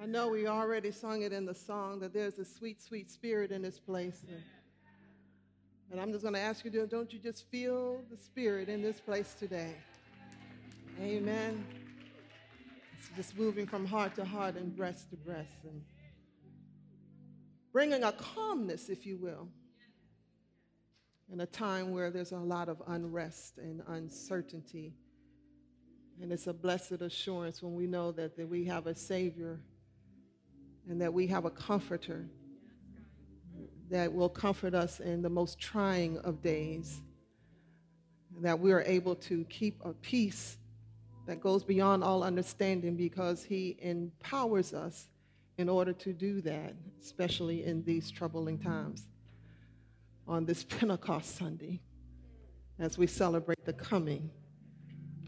I know we already sung it in the song that there's a sweet, sweet spirit in this place. And, and I'm just going to ask you, don't you just feel the spirit in this place today? Amen. It's just moving from heart to heart and breast to breast and bringing a calmness, if you will, in a time where there's a lot of unrest and uncertainty. And it's a blessed assurance when we know that, that we have a Savior and that we have a comforter that will comfort us in the most trying of days. That we are able to keep a peace that goes beyond all understanding because He empowers us in order to do that, especially in these troubling times. On this Pentecost Sunday, as we celebrate the coming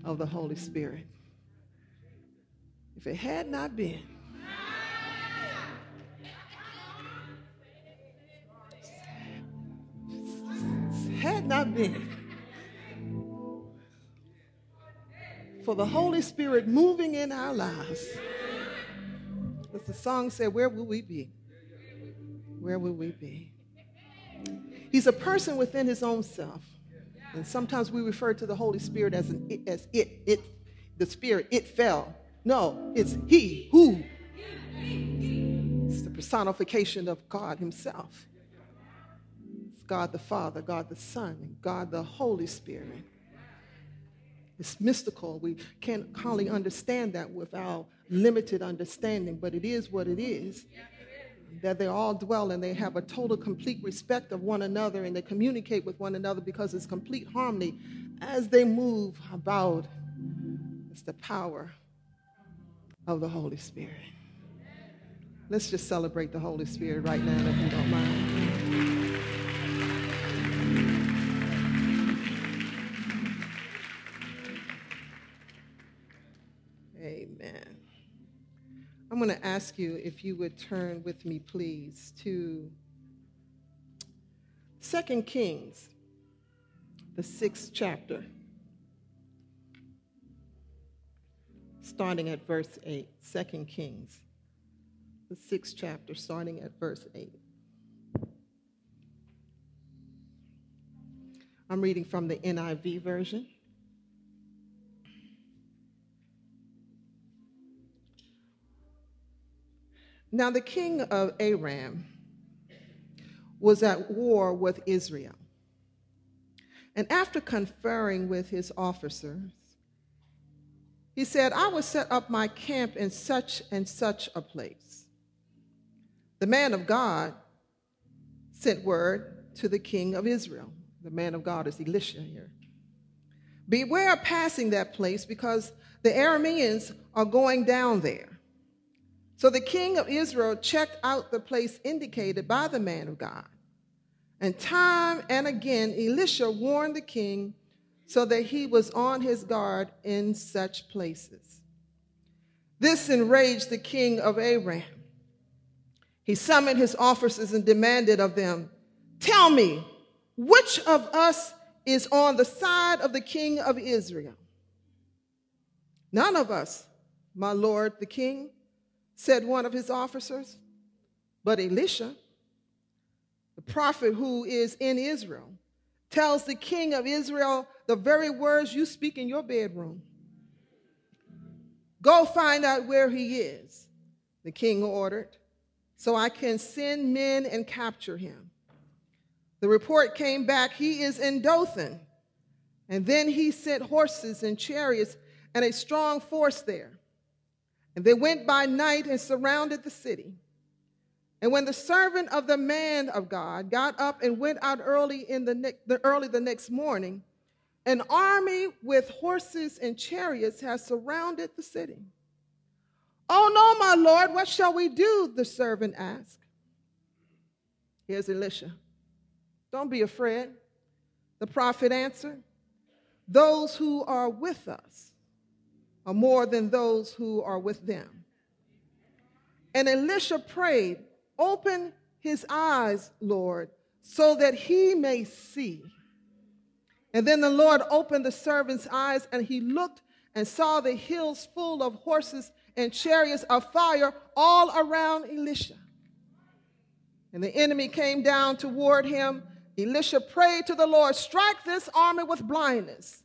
of the Holy Spirit. If it had not been, had not been for the Holy Spirit moving in our lives, as the song said, where will we be? Where will we be? He's a person within his own self. And sometimes we refer to the Holy Spirit as, an, as it, it, the Spirit, it fell. No, it's He who. It's the personification of God Himself. God the Father, God the Son, and God the Holy Spirit. It's mystical. We can't hardly understand that with our limited understanding, but it is what it is. That they all dwell and they have a total, complete respect of one another and they communicate with one another because it's complete harmony as they move about. It's the power of the Holy Spirit. Let's just celebrate the Holy Spirit right now, if you don't mind. Ask you if you would turn with me, please, to 2 Kings, the sixth chapter, starting at verse 8. 2 Kings, the sixth chapter, starting at verse 8. I'm reading from the NIV version. Now, the king of Aram was at war with Israel. And after conferring with his officers, he said, I will set up my camp in such and such a place. The man of God sent word to the king of Israel. The man of God is Elisha here. Beware passing that place because the Arameans are going down there. So the king of Israel checked out the place indicated by the man of God. And time and again, Elisha warned the king so that he was on his guard in such places. This enraged the king of Aram. He summoned his officers and demanded of them, Tell me, which of us is on the side of the king of Israel? None of us, my lord the king, said one of his officers. But Elisha, the prophet who is in Israel, tells the king of Israel the very words you speak in your bedroom. Go find out where he is, the king ordered, so I can send men and capture him. The report came back, he is in Dothan. And then he sent horses and chariots and a strong force there. And they went by night and surrounded the city. And when the servant of the man of God got up and went out early in the, ne- the early the next morning, an army with horses and chariots has surrounded the city. Oh no, my lord, what shall we do? The servant asked. Here's Elisha. Don't be afraid. The prophet answered, Those who are with us more than those who are with them. And Elisha prayed, Open his eyes, Lord, so that he may see. And then the Lord opened the servant's eyes, and he looked and saw the hills full of horses and chariots of fire all around Elisha. And the enemy came down toward him. Elisha prayed to the Lord, Strike this army with blindness.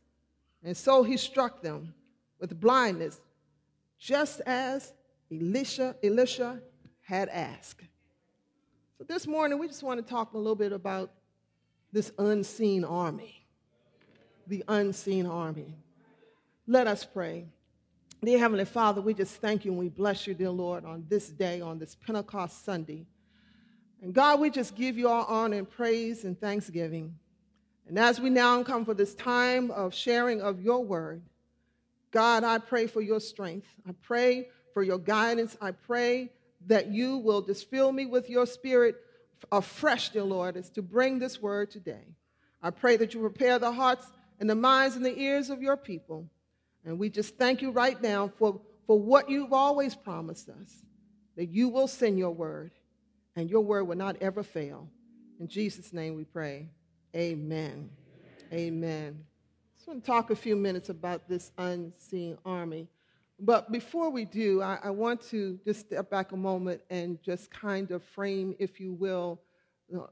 And so he struck them with blindness, just as Elisha, Elisha had asked. So this morning, we just want to talk a little bit about this unseen army. The unseen army. Let us pray. Dear Heavenly Father, we just thank you and we bless you, dear Lord, on this day, on this Pentecost Sunday. And God, we just give you all honor and praise and thanksgiving. And as we now come for this time of sharing of your word, God, I pray for your strength. I pray for your guidance. I pray that you will just fill me with your spirit afresh, dear Lord, as to bring this word today. I pray that you prepare the hearts and the minds and the ears of your people. And we just thank you right now for, for what you've always promised us that you will send your word, and your word will not ever fail. In Jesus' name we pray. Amen. Amen. I just want to talk a few minutes about this unseen army. But before we do, I, I, want to just step back a moment and just kind of frame, if you will,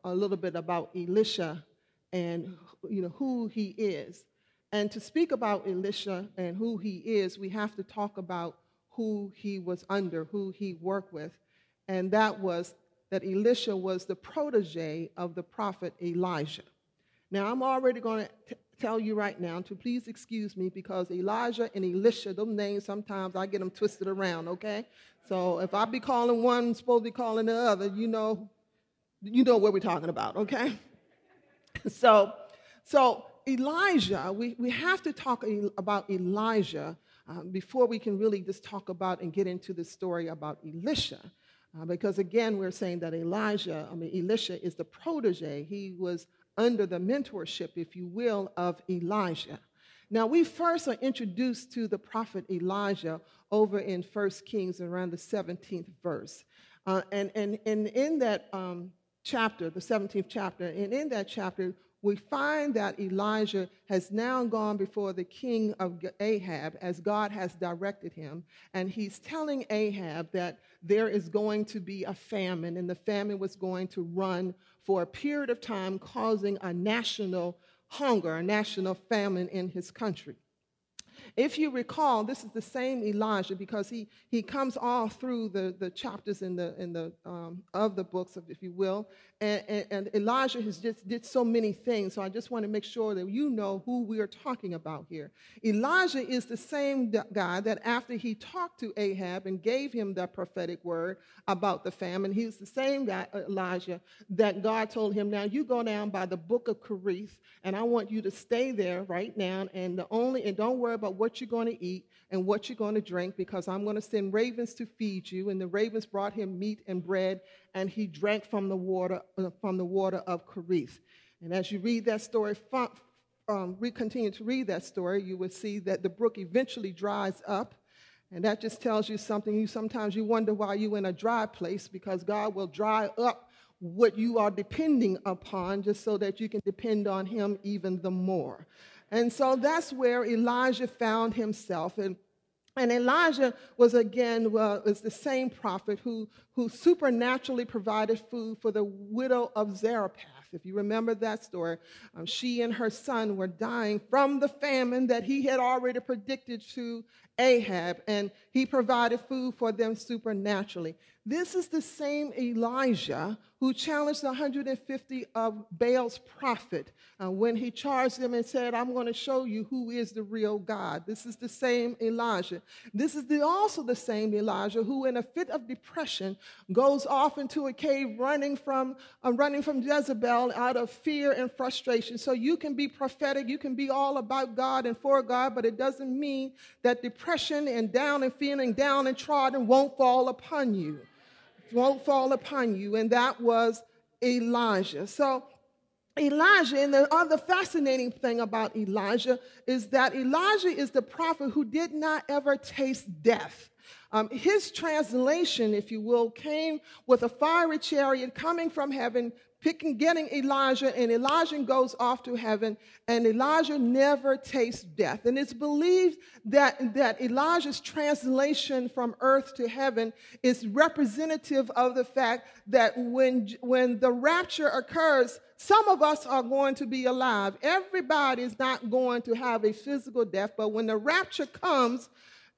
a little bit about Elisha and you know who he is. And to speak about Elisha and who he is, we have to talk about who he was under, who he worked with. And that was that Elisha was the protege of the prophet Elijah. Now, I'm already going to tell you right now to please excuse me because Elijah and Elisha, those names sometimes I get them twisted around, okay? So if I be calling one, supposed to be calling the other, you know, you know what we're talking about, okay? so, so Elijah, we, we have to talk about Elijah um, before we can really just talk about and get into the story about Elisha. Uh, because again, we're saying that Elijah, I mean, Elisha is the protege. He was under the mentorship, if you will, of Elijah. Now, we first are introduced to the prophet Elijah over in 1 Kings around the 17th verse. Uh, and, and, and in that um, chapter, the 17th chapter, and in that chapter, we find that Elijah has now gone before the king of Ahab as God has directed him. And he's telling Ahab that there is going to be a famine, and the famine was going to run for a period of time, causing a national hunger, a national famine in his country. If you recall, this is the same Elijah because he, he comes all through the, the chapters in the, in the, um, of the books, if you will. And, and, and, Elijah has just did so many things. So I just want to make sure that you know who we are talking about here. Elijah is the same guy that after he talked to Ahab and gave him the prophetic word about the famine, he's the same guy, Elijah, that God told him, now you go down by the book of Cherith, and I want you to stay there right now. And the only, and don't worry about what you're going to eat and what you're going to drink because I'm going to send ravens to feed you. And the ravens brought him meat and bread, and he drank from the water, uh, from the water of Cherith. And as you read that story, um, we continue to read that story, you will see that the brook eventually dries up. And that just tells you something. You sometimes you wonder why you're in a dry place because God will dry up what you are depending upon just so that you can depend on him even the more. And so that's where Elijah found himself. And, and Elijah was again, well, was the same prophet who, who supernaturally provided food for the widow of Zarephath. If you remember that story, um, she and her son were dying from the famine that he had already predicted to Ahab, and he provided food for them supernaturally. This is the same Elijah who challenged the 150 of Baal's prophet uh, when he charged them and said, I'm going to show you who is the real God. This is the same Elijah. This is the, also the same Elijah who, in a fit of depression, goes off into a cave running from, uh, running from Jezebel out of fear and frustration. So you can be prophetic, you can be all about God and for God, but it doesn't mean that depression and down and feeling down and trodden won't fall upon you won't fall upon you. And that was Elijah. So, Elijah, and the other fascinating thing about Elijah is that Elijah is the prophet who did not ever taste death. Um, his translation, if you will, came with a fiery chariot coming from heaven, picking, getting Elijah, and Elijah goes off to heaven, and Elijah never tastes death. And it's believed that, that Elijah's translation from earth to heaven is representative of the fact that when, when the rapture occurs, some of us are going to be alive. Everybody is not going to have a physical death, but when the rapture comes,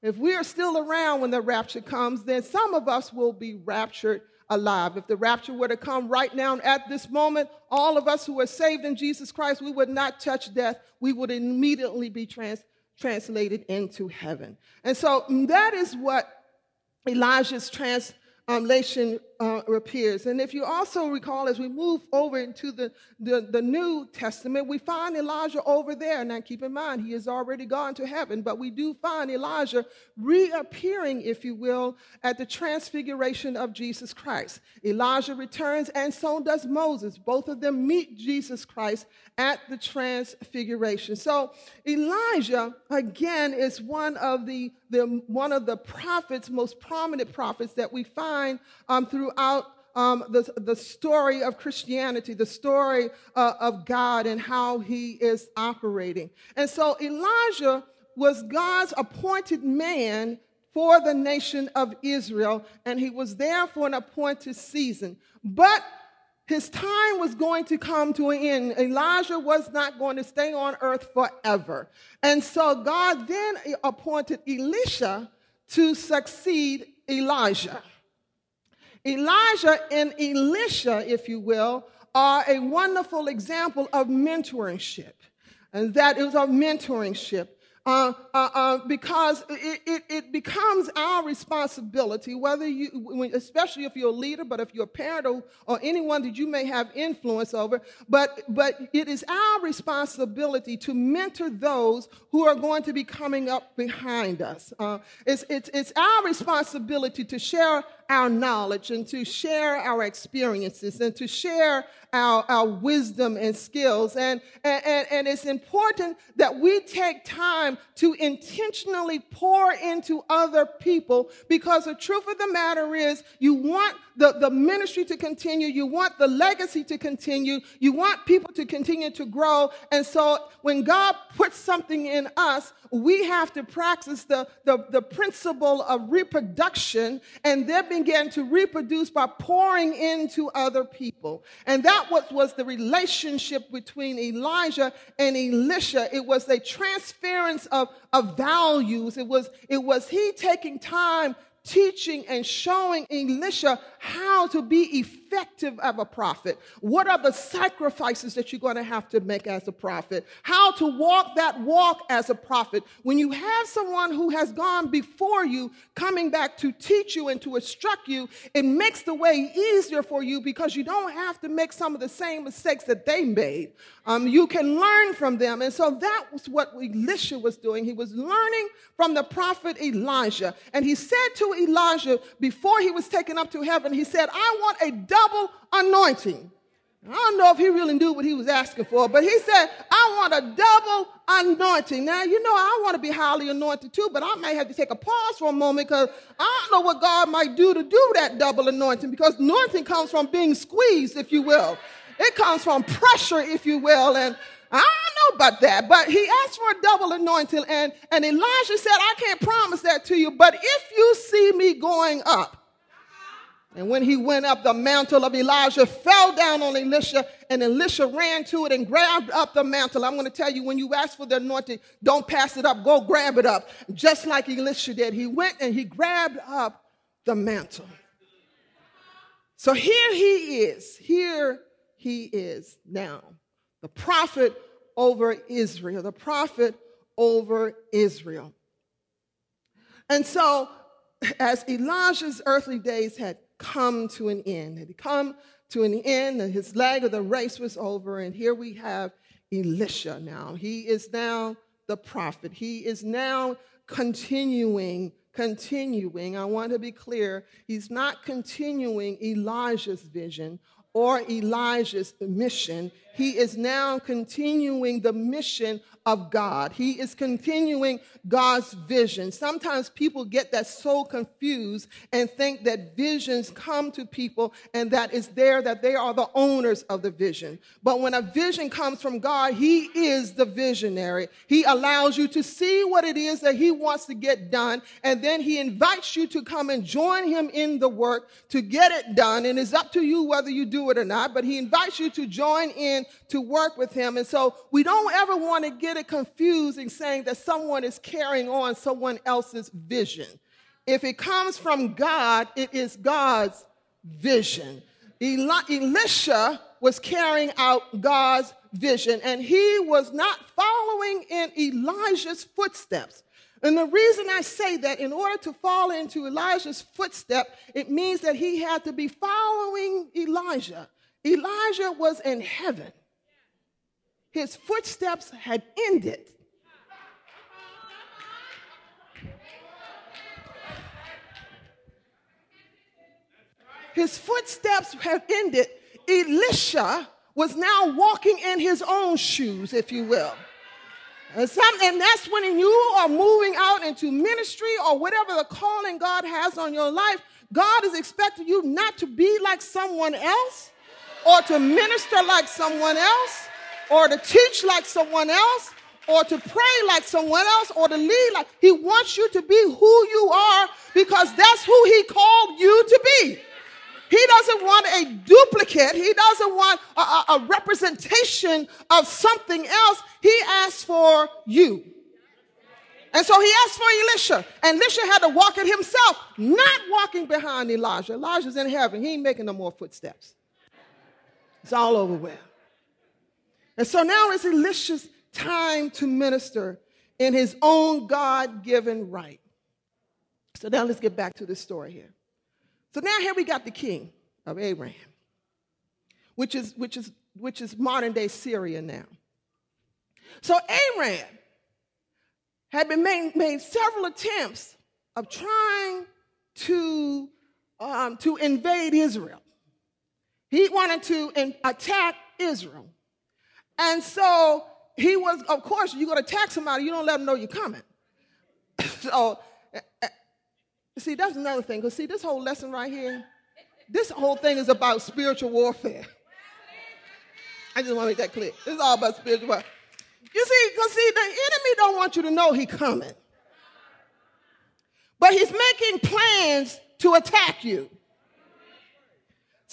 if we are still around when the rapture comes, then some of us will be raptured alive. If the rapture were to come right now at this moment, all of us who are saved in Jesus Christ, we would not touch death. We would immediately be trans- translated into heaven. And so mm, that is what Elijah's translation um, uh, appears. And if you also recall, as we move over into the, the, the, New Testament, we find Elijah over there. Now, keep in mind, he has already gone to heaven, but we do find Elijah reappearing, if you will, at the transfiguration of Jesus Christ. Elijah returns, and so does Moses. Both of them meet Jesus Christ at the transfiguration. So, Elijah, again, is one of the, the one of the prophets, most prominent prophets that we find um, through throughout um, the, the story of Christianity, the story uh, of God and how he is operating. And so Elijah was God's appointed man for the nation of Israel, and he was there for an appointed season. But his time was going to come to an end. Elijah was not going to stay on earth forever. And so God then appointed Elisha to succeed Elijah. Elijah and Elisha, if you will, are a wonderful example of mentorship. And that is a mentorship uh, uh, uh, because it, it, it, becomes our responsibility, whether you, especially if you're a leader, but if you're a parent or, or anyone that you may have influence over, but, but it is our responsibility to mentor those who are going to be coming up behind us. Uh, it's, it's, it's our responsibility to share our knowledge and to share our experiences and to share our, our wisdom and skills. And, and, and it's important that we take time to intentionally pour into other people because the truth of the matter is you want the, the ministry to continue, you want the legacy to continue, you want people to continue to grow. And so when God puts something in us, we have to practice the, the, the principle of reproduction and then begin to reproduce by pouring into other people. And that was, was the relationship between Elijah and Elisha. It was a transference of, of values. It was, it was he taking time teaching and showing Elisha how to be effective as a prophet. What are the sacrifices that you're going to have to make as a prophet? How to walk that walk as a prophet. When you have someone who has gone before you coming back to teach you and to instruct you, it makes the way easier for you because you don't have to make some of the same mistakes that they made. Um, you can learn from them. And so that was what Elisha was doing. He was learning from the prophet Elijah. And he said to Elijah before he was taken up to heaven, he said, I want a double anointing. I don't know if he really knew what he was asking for, but he said, I want a double anointing. Now, you know, I want to be highly anointed too, but I might have to take a pause for a moment because I don't know what God might do to do that double anointing because anointing comes from being squeezed, if you will. It comes from pressure, if you will. And I don't know about that, but he asked for a double anointing. And, and Elijah said, I can't promise that to you, but if you see me going up, and when he went up, the mantle of Elijah fell down on Elisha, and Elisha ran to it and grabbed up the mantle. I'm going to tell you, when you ask for the anointing, don't pass it up, go grab it up. Just like Elisha did. He went and he grabbed up the mantle. So here he is. Here he is now. The prophet over Israel, the prophet over Israel. And so, as Elijah's earthly days had come to an end, had come to an end, and his leg of the race was over, and here we have Elisha now. He is now the prophet. He is now continuing, continuing. I want to be clear. He's not continuing Elijah's vision or Elijah's mission. He is now continuing the mission of God. He is continuing God's vision. Sometimes people get that so confused and think that visions come to people and that it's there that they are the owners of the vision. But when a vision comes from God, He is the visionary. He allows you to see what it is that He wants to get done, and then He invites you to come and join Him in the work to get it done. And it's up to you whether you do it or not, but He invites you to join in to work with Him. And so we don't ever want to get it confused in saying that someone is carrying on someone else's vision. If it comes from God, it is God's vision. Elisha was carrying out God's vision, and he was not following in Elijah's footsteps. And the reason I say that, in order to fall into Elijah's footstep, it means that he had to be following Elijah. Elijah was in heaven his footsteps had ended. His footsteps had ended. Elisha was now walking in his own shoes, if you will. And, some, and that's when you are moving out into ministry or whatever the calling God has on your life. God is expecting you not to be like someone else or to minister like someone else or to teach like someone else or to pray like someone else or to lead like he wants you to be who you are because that's who he called you to be he doesn't want a duplicate he doesn't want a, a, a representation of something else he asks for you and so he asked for Elisha, and Elisha had to walk it himself, not walking behind Elijah. Elijah's in heaven. He ain't making no more footsteps. It's all over with. And so now it's Elisha's time to minister in his own God given right. So now let's get back to the story here. So now here we got the king of Aram, which is, which is, which is modern day Syria now. So Aram had been made, made several attempts of trying to, um, to invade Israel. He wanted to attack Israel. And so he was, of course, you're going to attack somebody, you don't let them know you're coming. so, see, that's another thing. Because, see, this whole lesson right here, this whole thing is about spiritual warfare. I just want to make that clear. This is all about spiritual warfare. You see, because see, the enemy don't want you to know he's coming. But he's making plans to attack you.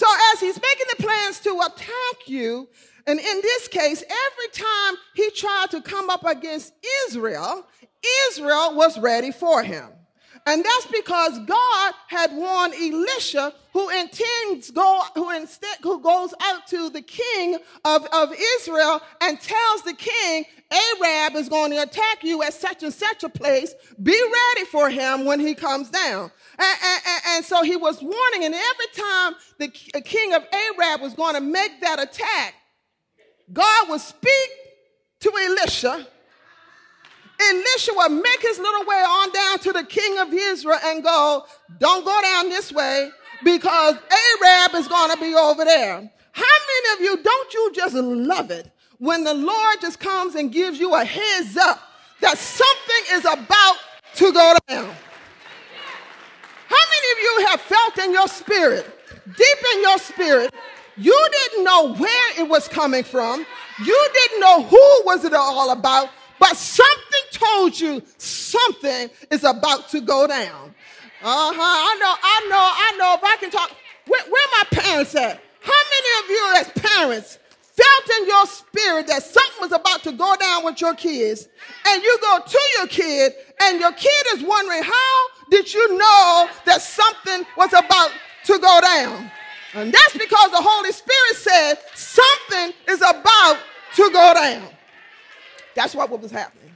So as he's making the plans to attack you, and in this case, every time he tried to come up against Israel, Israel was ready for him. And that's because God had warned Elisha, who intends go, who instead who goes out to the king of, of Israel and tells the king, Aram is going to attack you at such and such a place. Be ready for him when he comes down. And, and, and so he was warning, and every time the king of Aram was going to make that attack, God would speak to Elisha. Elisha would make his little way on down to the king of Israel and go, Don't go down this way because Aram is going to be over there. How many of you don't you just love it when the Lord just comes and gives you a heads up that something is about to go down? How many of you have felt in your spirit, deep in your spirit, you didn't know where it was coming from. You didn't know who was it all about, but something told you something is about to go down. Uh-huh. I know, I know, I know. If I can talk, where, where my parents at? How many of you as parents felt in your spirit that something was about to go down with your kids and you go to your kid and your kid is wondering, how did you know that something was about to go down? And that's because the Holy Spirit said something is about to go down. That's what was happening.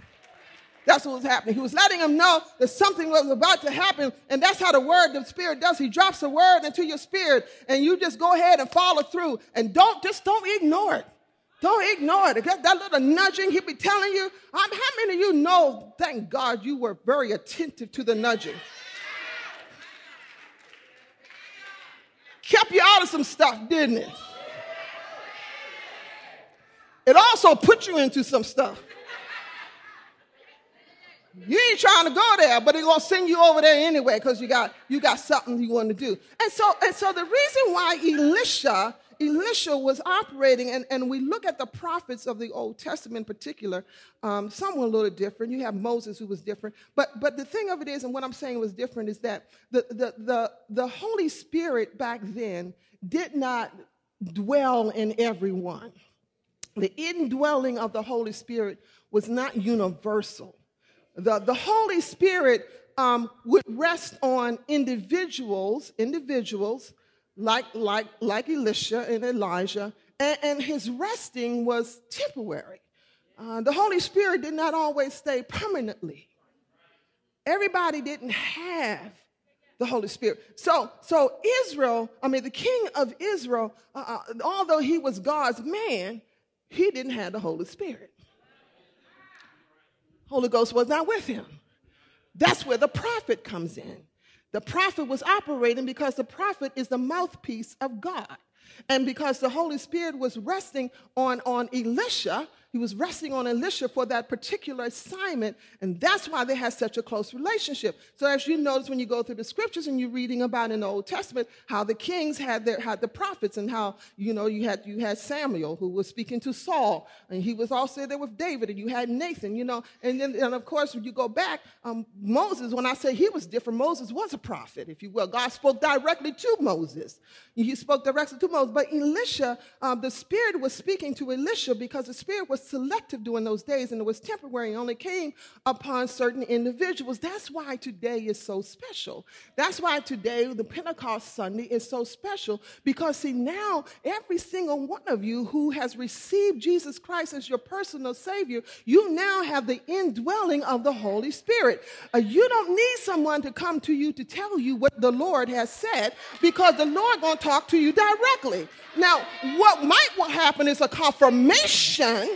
That's what was happening. He was letting them know that something was about to happen. And that's how the word, the spirit does. He drops a word into your spirit and you just go ahead and follow through. And don't, just don't ignore it. Don't ignore it. That, that little nudging he'll be telling you. Um, how many of you know, thank God you were very attentive to the nudging? kept you out of some stuff, didn't it? It also puts you into some stuff. You ain't trying to go there, but it's gonna send you over there anyway because you got you got something you want to do. And so and so the reason why Elisha Elisha was operating, and, and we look at the prophets of the Old Testament in particular, um, some were a little different. You have Moses who was different. But, but the thing of it is, and what I'm saying was different, is that the, the, the, the Holy Spirit back then did not dwell in everyone. The indwelling of the Holy Spirit was not universal. The, the Holy Spirit um, would rest on individuals, individuals like, like, like Elisha and Elijah, and, and his resting was temporary. Uh, the Holy Spirit did not always stay permanently. Everybody didn't have the Holy Spirit. So, so Israel, I mean, the king of Israel, uh, uh although he was God's man, he didn't have the Holy Spirit. Holy Ghost was not with him. That's where the prophet comes in. The prophet was operating because the prophet is the mouthpiece of God. And because the Holy Spirit was resting on, on Elisha, he was resting on Elisha for that particular assignment, and that's why they had such a close relationship. So, as you notice when you go through the scriptures and you're reading about in the Old Testament how the kings had their had the prophets, and how you know you had you had Samuel who was speaking to Saul, and he was also there with David, and you had Nathan, you know, and then and of course when you go back, um, Moses. When I say he was different, Moses was a prophet, if you will. God spoke directly to Moses. He spoke directly to Moses, but Elisha, um, the Spirit was speaking to Elisha because the Spirit was selective during those days and it was temporary and only came upon certain individuals. That's why today is so special. That's why today, the Pentecost Sunday, is so special because, see, now every single one of you who has received Jesus Christ as your personal Savior, you now have the indwelling of the Holy Spirit. Uh, you don't need someone to come to you to tell you what the Lord has said because the Lord going to talk to you directly. Now, what might happen is a confirmation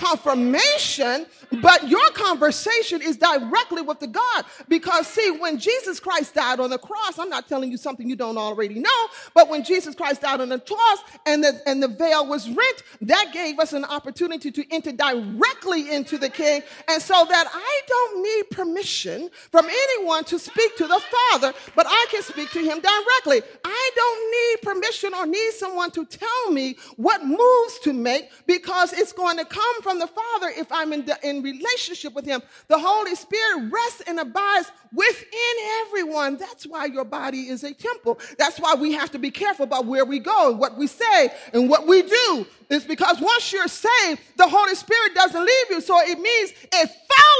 confirmation, but your conversation is directly with the God. Because, see, when Jesus Christ died on the cross, I'm not telling you something you don't already know, but when Jesus Christ died on the cross and the, and the veil was rent, that gave us an opportunity to enter directly into the King. And so that I don't need permission from anyone to speak to the Father, but I can speak to him directly. I don't need permission or need someone to tell me what moves to make because it's going to come from from the Father if I'm in, in relationship with Him. The Holy Spirit rests and abides within everyone. That's why your body is a temple. That's why we have to be careful about where we go and what we say and what we do. It's because once you're saved, the Holy Spirit doesn't leave you. So it means it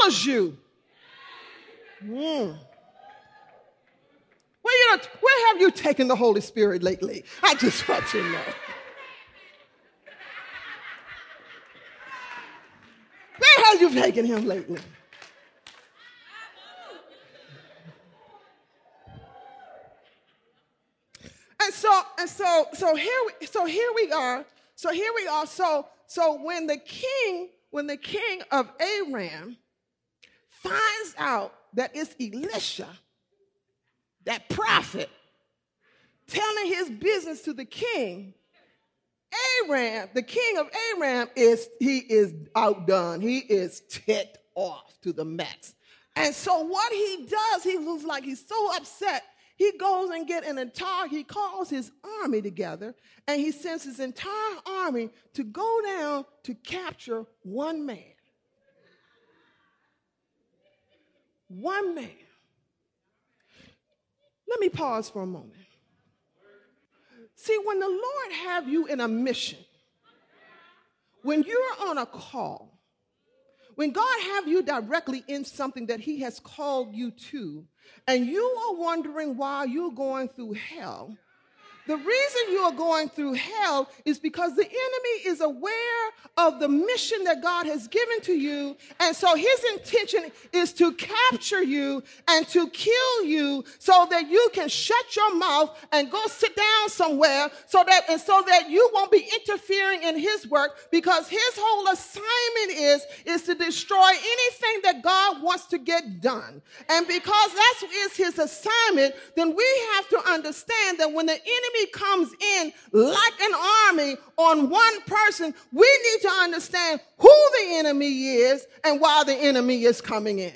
follows you. Mm. Where, you where have you taken the Holy Spirit lately? I just want to know. Where have you taken him lately? And so, and so, so here we, so here we are. So here we are. So, so when the king, when the king of Aram finds out that it's Elisha, that prophet, telling his business to the king, Aram, the king of Aram, is he is outdone. He is ticked off to the max. And so what he does, he looks like he's so upset. He goes and get an entire, he calls his army together and he sends his entire army to go down to capture one man. One man. Let me pause for a moment. See, when the Lord have you in a mission, when you're on a call, when God have you directly in something that he has called you to, and you are wondering why you're going through hell, the reason you are going through hell is because the enemy is aware of the mission that God has given to you. And so his intention is to capture you and to kill you so that you can shut your mouth and go sit down somewhere so that, and so that you won't be interfering in his work because his whole assignment is, is to destroy anything that God wants to get done. And because that is his assignment, then we have to understand that when the enemy enemy comes in like an army on one person, we need to understand who the enemy is and why the enemy is coming in.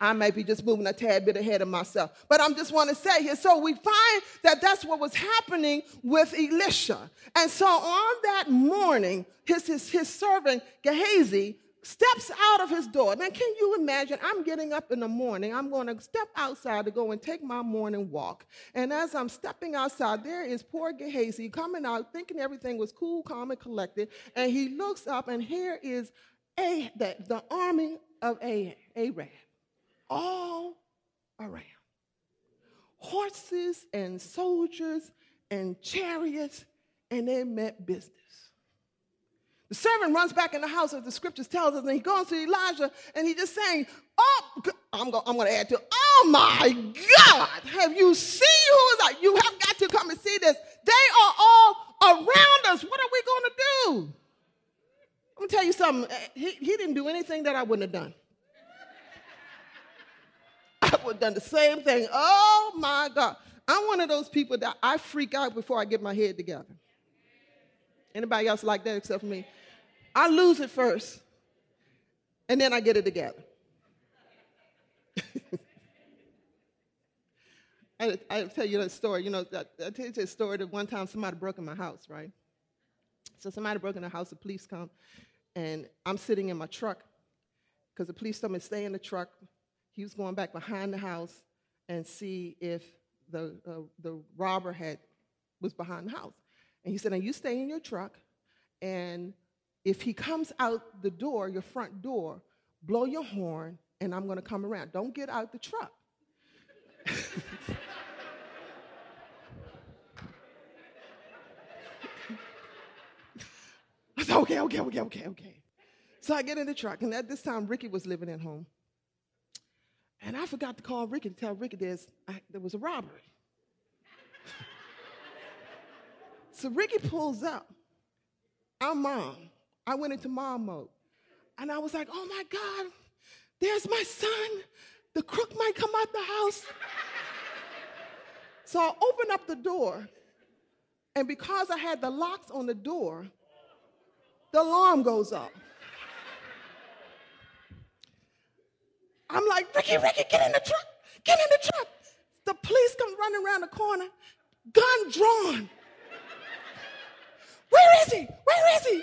I may be just moving a tad bit ahead of myself. But I'm just want to say here. So we find that that's what was happening with Elisha. And so on that morning, his, his, his servant Gehazi steps out of his door. Now, can you imagine? I'm getting up in the morning. I'm going to step outside to go and take my morning walk. And as I'm stepping outside, there is poor Gehazi coming out, thinking everything was cool, calm, and collected. And he looks up, and here is a, the, the army of a, Aram all around. Horses and soldiers and chariots, and they met business. The servant runs back in the house, as the scriptures tells us, and he goes to Elijah, and he just saying, "Oh, I'm going, I'm to add to, oh my God, have you seen who is that? You have got to come and see this. They are all around us. What are we going to do?" I'm going to tell you something. Eh, he, he didn't do anything that I wouldn't have done. I would have done the same thing. Oh my God. I'm one of those people that I freak out before I get my head together. Anybody else like that except me? I lose it first, and then I get it together. I, I tell you that story. You know, I, I tell you a story that one time somebody broke in my house, right? So somebody broke in the house, the police come, and I'm sitting in my truck because the police told me to stay in the truck he was going back behind the house and see if the, uh, the robber had was behind the house. And he said, "Now you stay in your truck, and if he comes out the door, your front door, blow your horn, and I'm going to come around. Don't get out the truck." I said, "Okay, okay, okay, okay, okay." So I get in the truck, and at this time, Ricky was living at home. And I forgot to call Ricky to tell Ricky there's, I, there was a robbery. so Ricky pulls up. I'm mom. I went into mom mode. And I was like, oh my God, there's my son. The crook might come out the house. so I open up the door. And because I had the locks on the door, the alarm goes off. I'm like, Ricky, Ricky, get in the truck. Get in the truck. The police come running around the corner, gun drawn. Where is he? Where is he?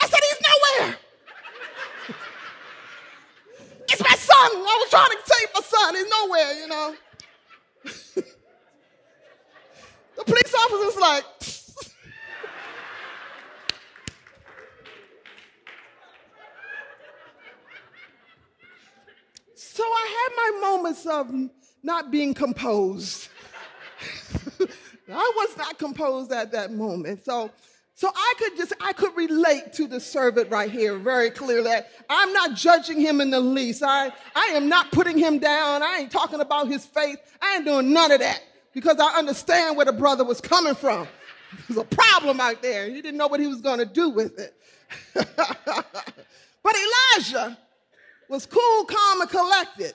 I said, he's nowhere. it's my son. I was trying to save my son. He's nowhere, you know. the police officer's like, So I had my moments of not being composed. I was not composed at that moment. So, so I could just, I could relate to the servant right here very clearly. I'm not judging him in the least. I, I am not putting him down. I ain't talking about his faith. I ain't doing none of that because I understand where the brother was coming from. There's a problem out there. He didn't know what he was going to do with it. but Elijah, was cool, calm, and collected.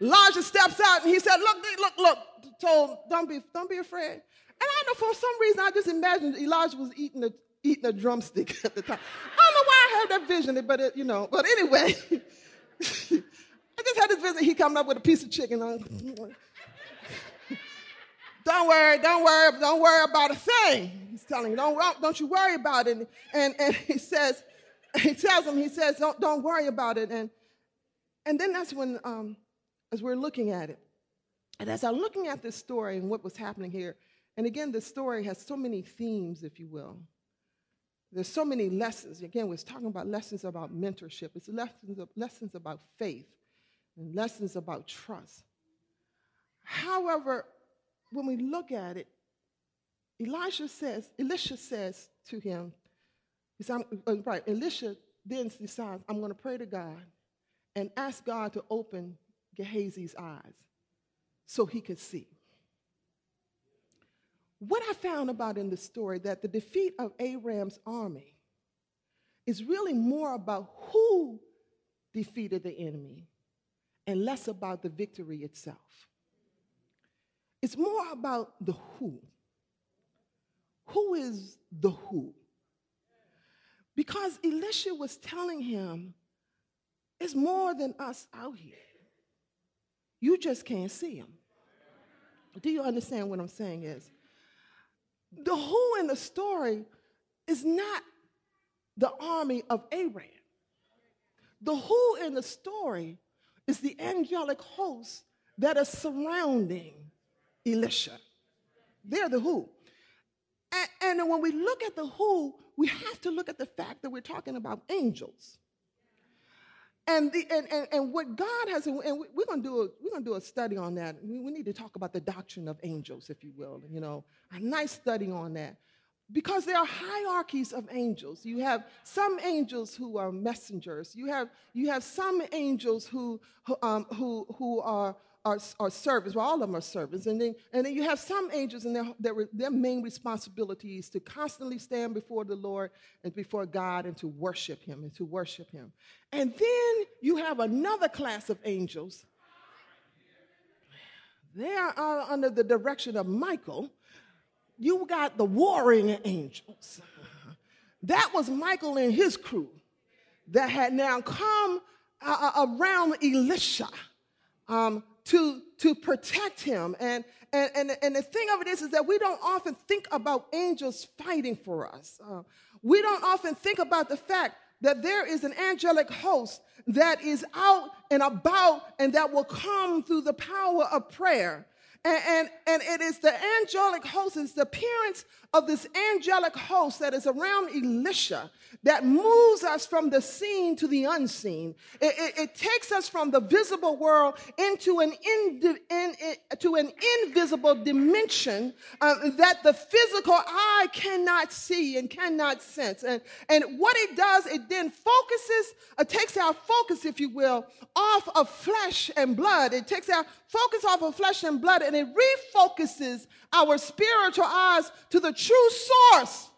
Elijah steps out and he said, Look, look, look, told, don't be, don't be afraid. And I know for some reason I just imagined Elijah was eating a, eating a drumstick at the time. I don't know why I had that vision, but it, you know, but anyway, I just had this vision. He coming up with a piece of chicken. don't worry, don't worry, don't worry about a thing. He's telling you, don't, don't you worry about it. And, and he says, he tells him, he says, don't, don't worry about it. And, and then that's when, um, as we're looking at it, and as I'm looking at this story and what was happening here, and again, the story has so many themes, if you will. There's so many lessons. Again, we're talking about lessons about mentorship. It's lessons, of, lessons about faith and lessons about trust. However, when we look at it, Elisha says, Elisha says to him, uh, right, Elisha then decides, I'm going to pray to God and ask God to open Gehazi's eyes so he could see. What I found about in the story that the defeat of Aram's army is really more about who defeated the enemy and less about the victory itself. it's more about the who. Who is the who? Because Elisha was telling him, it's more than us out here. You just can't see them. Do you understand what I'm saying is? The who in the story is not the army of Aram. The who in the story is the angelic host that is surrounding Elisha. They're the who. And, and when we look at the who, we have to look at the fact that we're talking about angels. And, the, and, and, and what God has, and we're going to do a, we're going to do a study on that. We need to talk about the doctrine of angels, if you will, you know, a nice study on that. Because there are hierarchies of angels. You have some angels who are messengers. You have, you have some angels who, who, um, who, who are are, are servants. Well, all of them are servants. And then, and then you have some angels, and their, their, their main responsibility is to constantly stand before the Lord and before God and to worship Him and to worship Him. And then you have another class of angels. They are under the direction of Michael. You got the warring angels. That was Michael and his crew that had now come uh, uh around Elisha. Um, to, to protect him. And, and, and, and the thing of it is, is that we don't often think about angels fighting for us. Uh, we don't often think about the fact that there is an angelic host that is out and about and that will come through the power of prayer. And, and, and, it is the angelic host, it's the appearance of this angelic host that is around Elisha that moves us from the seen to the unseen. It, it, it takes us from the visible world into an, in, in, to an invisible dimension uh, that the physical eye cannot see and cannot sense. And, and what it does, it then focuses, uh, takes our focus, if you will, off of flesh and blood. It takes our focus off of flesh and blood and it refocuses our spiritual eyes to the true source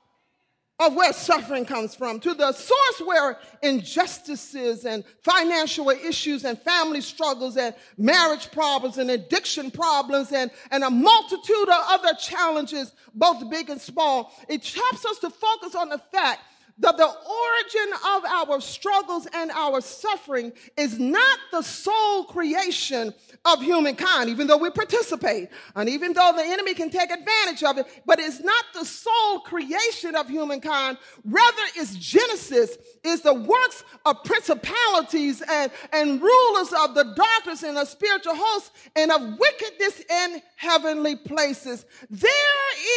of where suffering comes from, to the source where injustices and financial issues and family struggles and marriage problems and addiction problems and, and a multitude of other challenges, both big and small. It helps us to focus on the fact that the origin of our struggles and our suffering is not the sole creation of humankind, even though we participate, and even though the enemy can take advantage of it, but it's not the sole creation of humankind. Rather, it's Genesis, is the works of principalities and, and rulers of the darkness and the spiritual hosts and of wickedness in heavenly places. There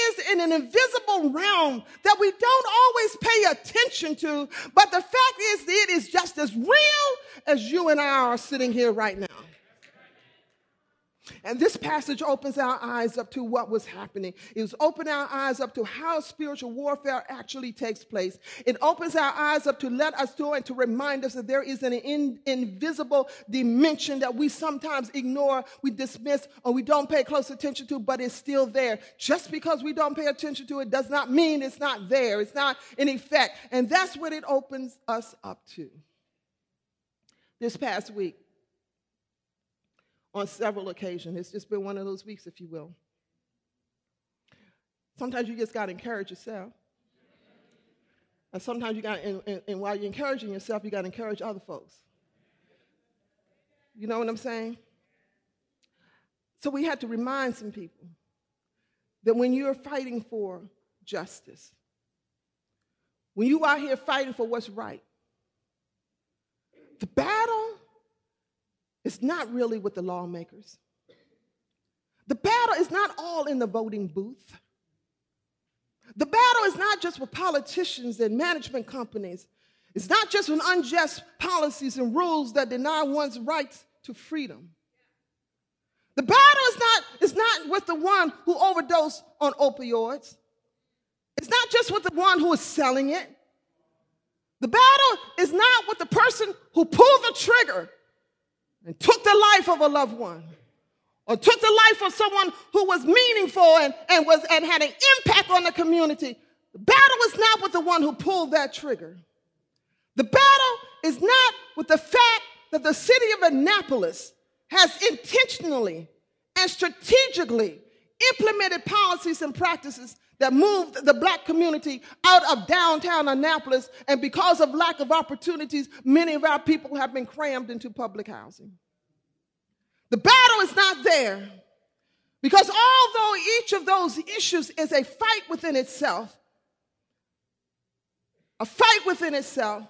is in an invisible realm that we don't always pay attention to, but the fact is it is just as real as you and I are sitting here right now. And this passage opens our eyes up to what was happening. It was opening our eyes up to how spiritual warfare actually takes place. It opens our eyes up to let us know and to remind us that there is an in, invisible dimension that we sometimes ignore, we dismiss, or we don't pay close attention to, but it's still there. Just because we don't pay attention to it does not mean it's not there. It's not in effect. And that's what it opens us up to. This past week, on several occasions. It's just been one of those weeks, if you will. Sometimes you just got to encourage yourself. And sometimes you got, and, and, and while you're encouraging yourself, you got to encourage other folks. You know what I'm saying? So we had to remind some people that when you're fighting for justice, when you out here fighting for what's right, the battle it's not really with the lawmakers. The battle is not all in the voting booth. The battle is not just with politicians and management companies. It's not just with unjust policies and rules that deny one's rights to freedom. The battle is not, is not with the one who overdosed on opioids. It's not just with the one who is selling it. The battle is not with the person who pulled the trigger and took the life of a loved one or took the life of someone who was meaningful and, and, was, and had an impact on the community, the battle is not with the one who pulled that trigger. The battle is not with the fact that the city of Annapolis has intentionally and strategically implemented policies and practices that moved the black community out of downtown Annapolis. And because of lack of opportunities, many of our people have been crammed into public housing. The battle is not there because although each of those issues is a fight within itself, a fight within itself,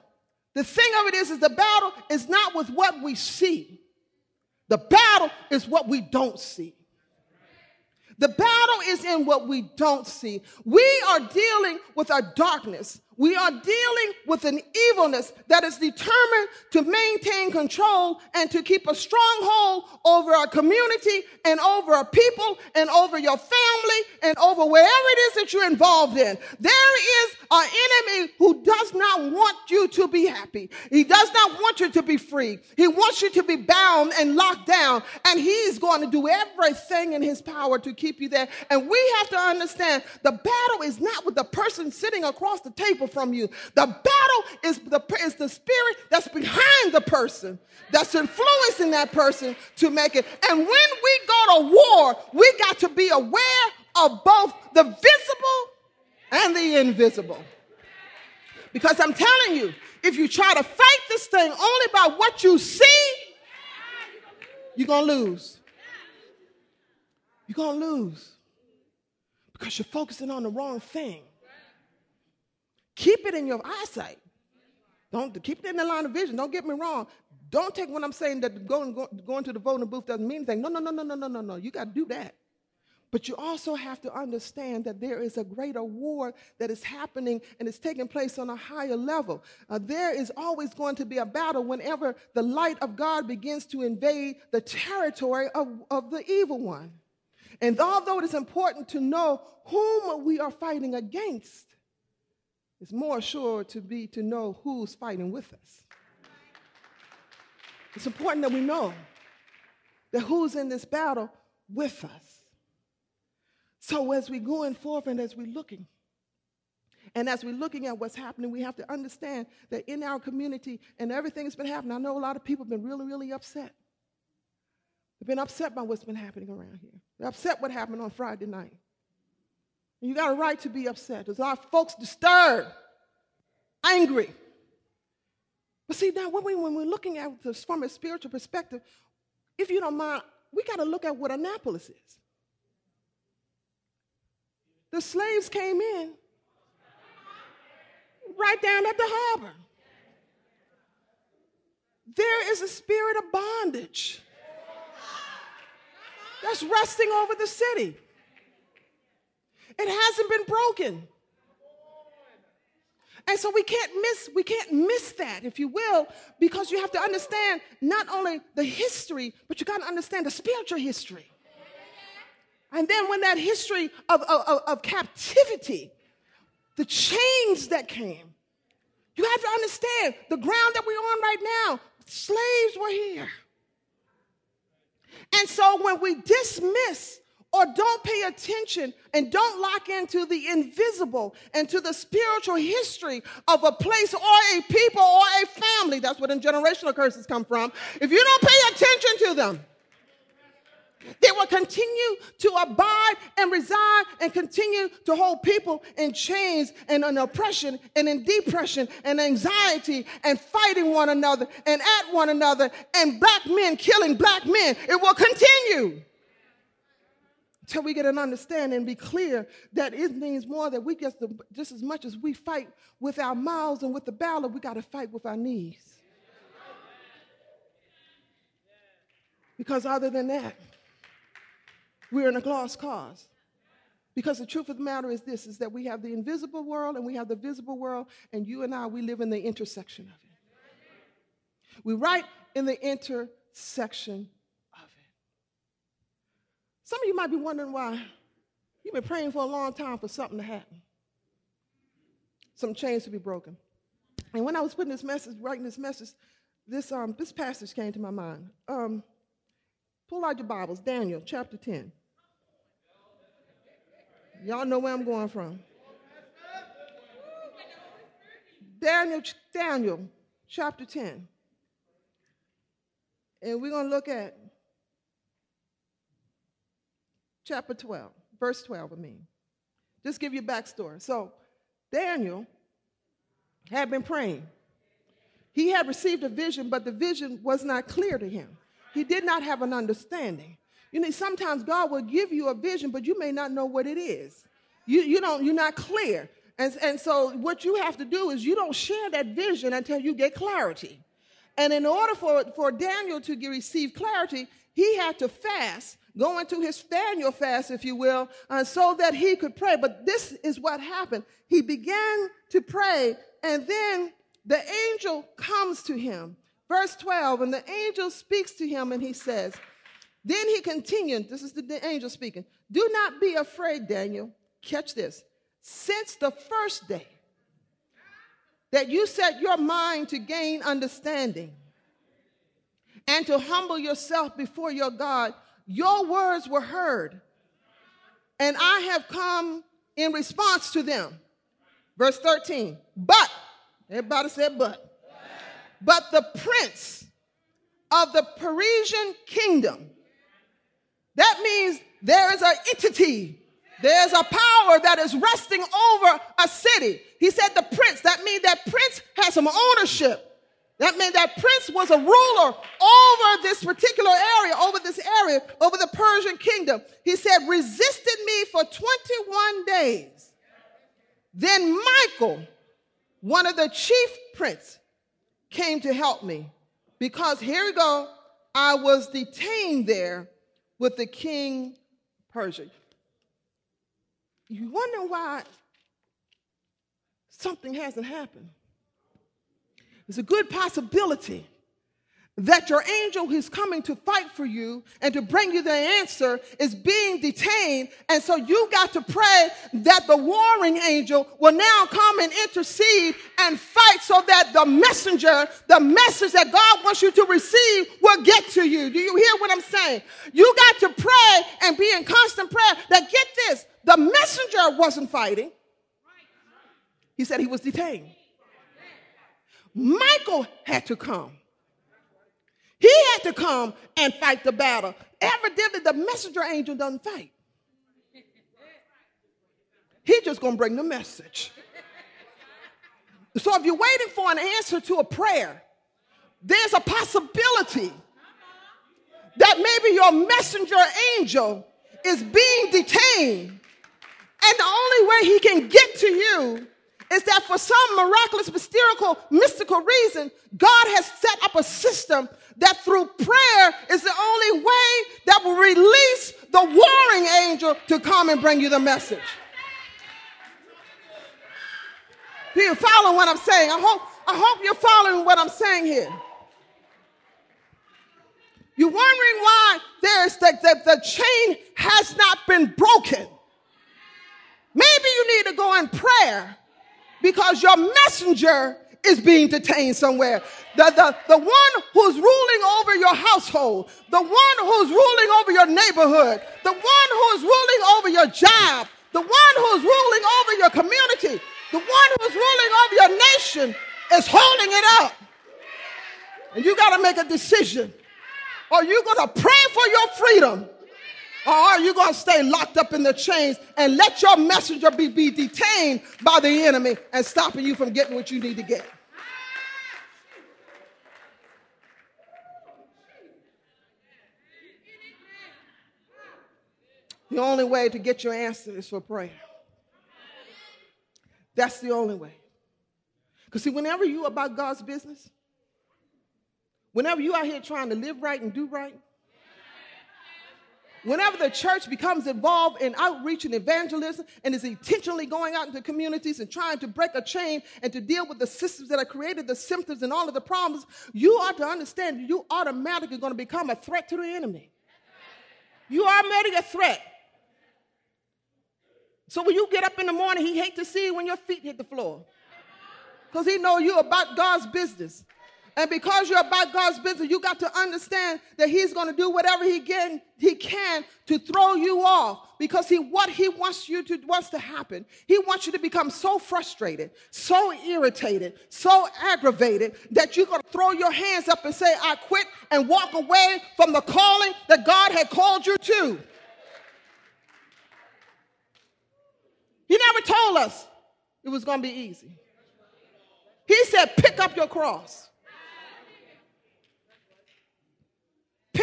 the thing of it is, is the battle is not with what we see. The battle is what we don't see. The battle is in what we don't see. We are dealing with our darkness we are dealing with an evilness that is determined to maintain control and to keep a stronghold over our community and over our people and over your family and over wherever it is that you're involved in. There is an enemy who does not want you to be happy. He does not want you to be free. He wants you to be bound and locked down. And he's going to do everything in his power to keep you there. And we have to understand the battle is not with the person sitting across the table people from you. The battle is the, is the spirit that's behind the person, that's influencing that person to make it. And when we go to war, we got to be aware of both the visible and the invisible. Because I'm telling you, if you try to fight this thing only by what you see, you're going to lose. You're going to lose because you're focusing on the wrong thing. Keep it in your eyesight. Don't keep it in the line of vision. Don't get me wrong. Don't take what I'm saying that going, go, going to the voting booth doesn't mean anything. No, no, no, no, no, no, no, no. You got to do that. But you also have to understand that there is a greater war that is happening and it's taking place on a higher level. Uh, there is always going to be a battle whenever the light of God begins to invade the territory of, of the evil one. And although it is important to know whom we are fighting against, it's more sure to be to know who's fighting with us. It's important that we know that who's in this battle with us. So as we're going forth and as we're looking, and as we're looking at what's happening, we have to understand that in our community and everything that's been happening, I know a lot of people have been really, really upset. They've been upset by what's been happening around here. They're upset what happened on Friday night. You got a right to be upset. There's a lot of folks disturbed, angry. But see, now when, we, when we're looking at this from a spiritual perspective, if you don't mind, we got to look at what Annapolis is. The slaves came in right down at the harbor. There is a spirit of bondage that's resting over the city. It hasn't been broken. And so we can't miss we can't miss that, if you will, because you have to understand not only the history, but you got to understand the spiritual history. And then when that history of, of, of captivity, the change that came, you have to understand the ground that we're on right now, slaves were here. And so when we dismiss or don't pay attention and don't lock into the invisible and to the spiritual history of a place or a people or a family. That's where the generational curses come from. If you don't pay attention to them, they will continue to abide and reside and continue to hold people in chains and in oppression and in depression and anxiety and fighting one another and at one another and black men killing black men. It will continue till we get an understanding and be clear that it means more that we just, just as much as we fight with our mouths and with the battle, we got to fight with our knees. Because other than that, we're in a lost cause. Because the truth of the matter is this is that we have the invisible world and we have the visible world, and you and I, we live in the intersection of it. We're right in the intersection some of you might be wondering why you've been praying for a long time for something to happen, some chains to be broken. And when I was putting this message, writing this message, this, um, this passage came to my mind. Um, pull out your Bibles, Daniel chapter 10. Y'all know where I'm going from. Daniel, Daniel chapter 10. And we're going to look at chapter 12, verse 12, I mean. Just give you a backstory. So, Daniel had been praying. He had received a vision, but the vision was not clear to him. He did not have an understanding. You know, sometimes God will give you a vision, but you may not know what it is. You, you don't, you're not clear. And, and so what you have to do is you don't share that vision until you get clarity. And in order for, for Daniel to get, receive clarity, he had to fast, go into his Daniel fast, if you will, uh, so that he could pray. But this is what happened. He began to pray, and then the angel comes to him. Verse 12, and the angel speaks to him, and he says, Then he continued, this is the angel speaking, Do not be afraid, Daniel. Catch this. Since the first day that you set your mind to gain understanding and to humble yourself before your God, your words were heard, and I have come in response to them. Verse 13, but, everybody said but, but the prince of the Persian kingdom, that means there is an entity, there's a power that is resting over a city. He said the prince, that means that prince has some ownership. That meant that prince was a ruler over this particular area, over this area, over the Persian kingdom. He said, resisted me for 21 days. Then Michael, one of the chief prince, came to help me because here we go, I was detained there with the king Persia. You wonder why something hasn't happened. There's a good possibility that your angel who's coming to fight for you and to bring you the answer is being detained. And so you got to pray that the warring angel will now come and intercede and fight so that the messenger, the message that God wants you to receive will get to you. Do you hear what I'm saying? You got to pray and be in constant prayer that get this, the messenger wasn't fighting. He said he was detained. Michael had to come. He had to come and fight the battle. Evidently, the messenger angel doesn't fight. He's just going to bring the message. So if you're waiting for an answer to a prayer, there's a possibility that maybe your messenger angel is being detained. And the only way he can get to you is that for some miraculous, mystical, mystical reason, God has set up a system that through prayer is the only way that will release the warring angel to come and bring you the message. Do you follow what I'm saying? I hope, I hope you're following what I'm saying here. You're wondering why there's the, the, the chain has not been broken. Maybe you need to go in prayer because your messenger is being detained somewhere. The, the, the one who's ruling over your household, the one who's ruling over your neighborhood, the one who's ruling over your job, the one who's ruling over your community, the one who's ruling over your nation is holding it up. And you got to make a decision. Are you going to pray for your freedom? Or are you going to stay locked up in the chains and let your messenger be, be detained by the enemy and stopping you from getting what you need to get? The only way to get your answer is for prayer. That's the only way. Because, see, whenever you about God's business, whenever you out here trying to live right and do right, whenever the church becomes involved in outreach and evangelism and is intentionally going out into communities and trying to break a chain and to deal with the systems that have created the symptoms and all of the problems, you ought to understand you automatically going to become a threat to the enemy. You are already a threat. So when you get up in the morning, he hate to see you when your feet hit the floor. Because he know you're about God's business. And because you're about God's business, you got to understand that He's going to do whatever He can, He can to throw you off. Because He what He wants you to wants to happen. He wants you to become so frustrated, so irritated, so aggravated that you're going to throw your hands up and say, "I quit," and walk away from the calling that God had called you to. He never told us it was going to be easy. He said, pick up your cross.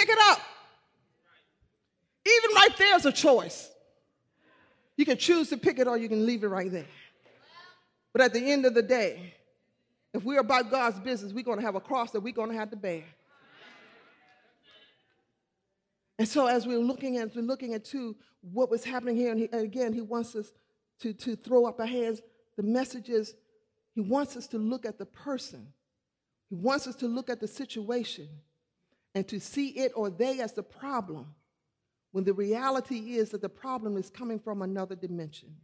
Pick it up. Even right there is a choice. You can choose to pick it or you can leave it right there. But at the end of the day, if we're about God's business, we're going to have a cross that we're going to have to bear. And so, as we're looking at, we're looking at too, what was happening here, and, he, and again, he wants us to, to throw up our hands. The message is, he wants us to look at the person. He wants us to look at the situation and to see it or they as the problem when the reality is that the problem is coming from another dimension.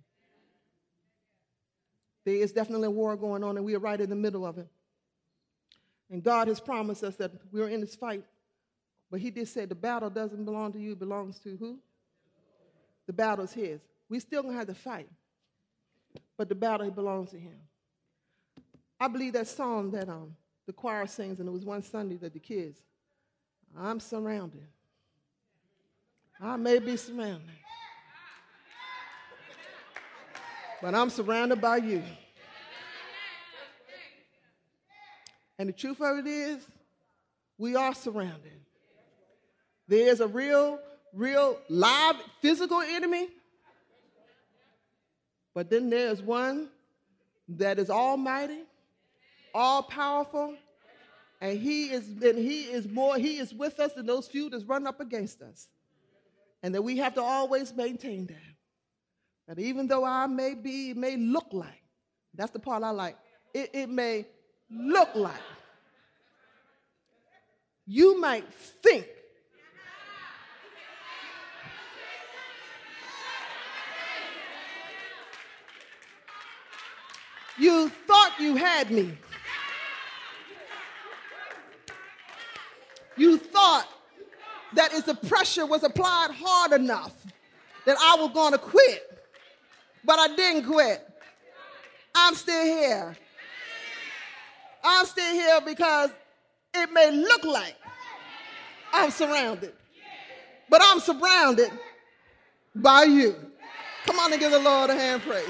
There is definitely a war going on, and we are right in the middle of it. And God has promised us that we're in this fight. But He did say the battle doesn't belong to you, it belongs to who? The battle is His. We still gonna have to fight, but the battle belongs to Him. I believe that song that um, the choir sings, and it was one Sunday that the kids, I'm surrounded. I may be surrounded. But I'm surrounded by you. And the truth of it is, we are surrounded. There's a real, real live physical enemy. But then there's one that is almighty, all powerful, and he is and he is more, he is with us than those few that's run up against us. And that we have to always maintain that. That even though I may be, may look like, that's the part I like, it, it may look like. You might think You thought you had me. You thought that if the pressure was applied hard enough that I was going to quit. But I didn't quit. I'm still here. I'm still here because it may look like I'm surrounded, but I'm surrounded by you. Come on and give the Lord a hand praise.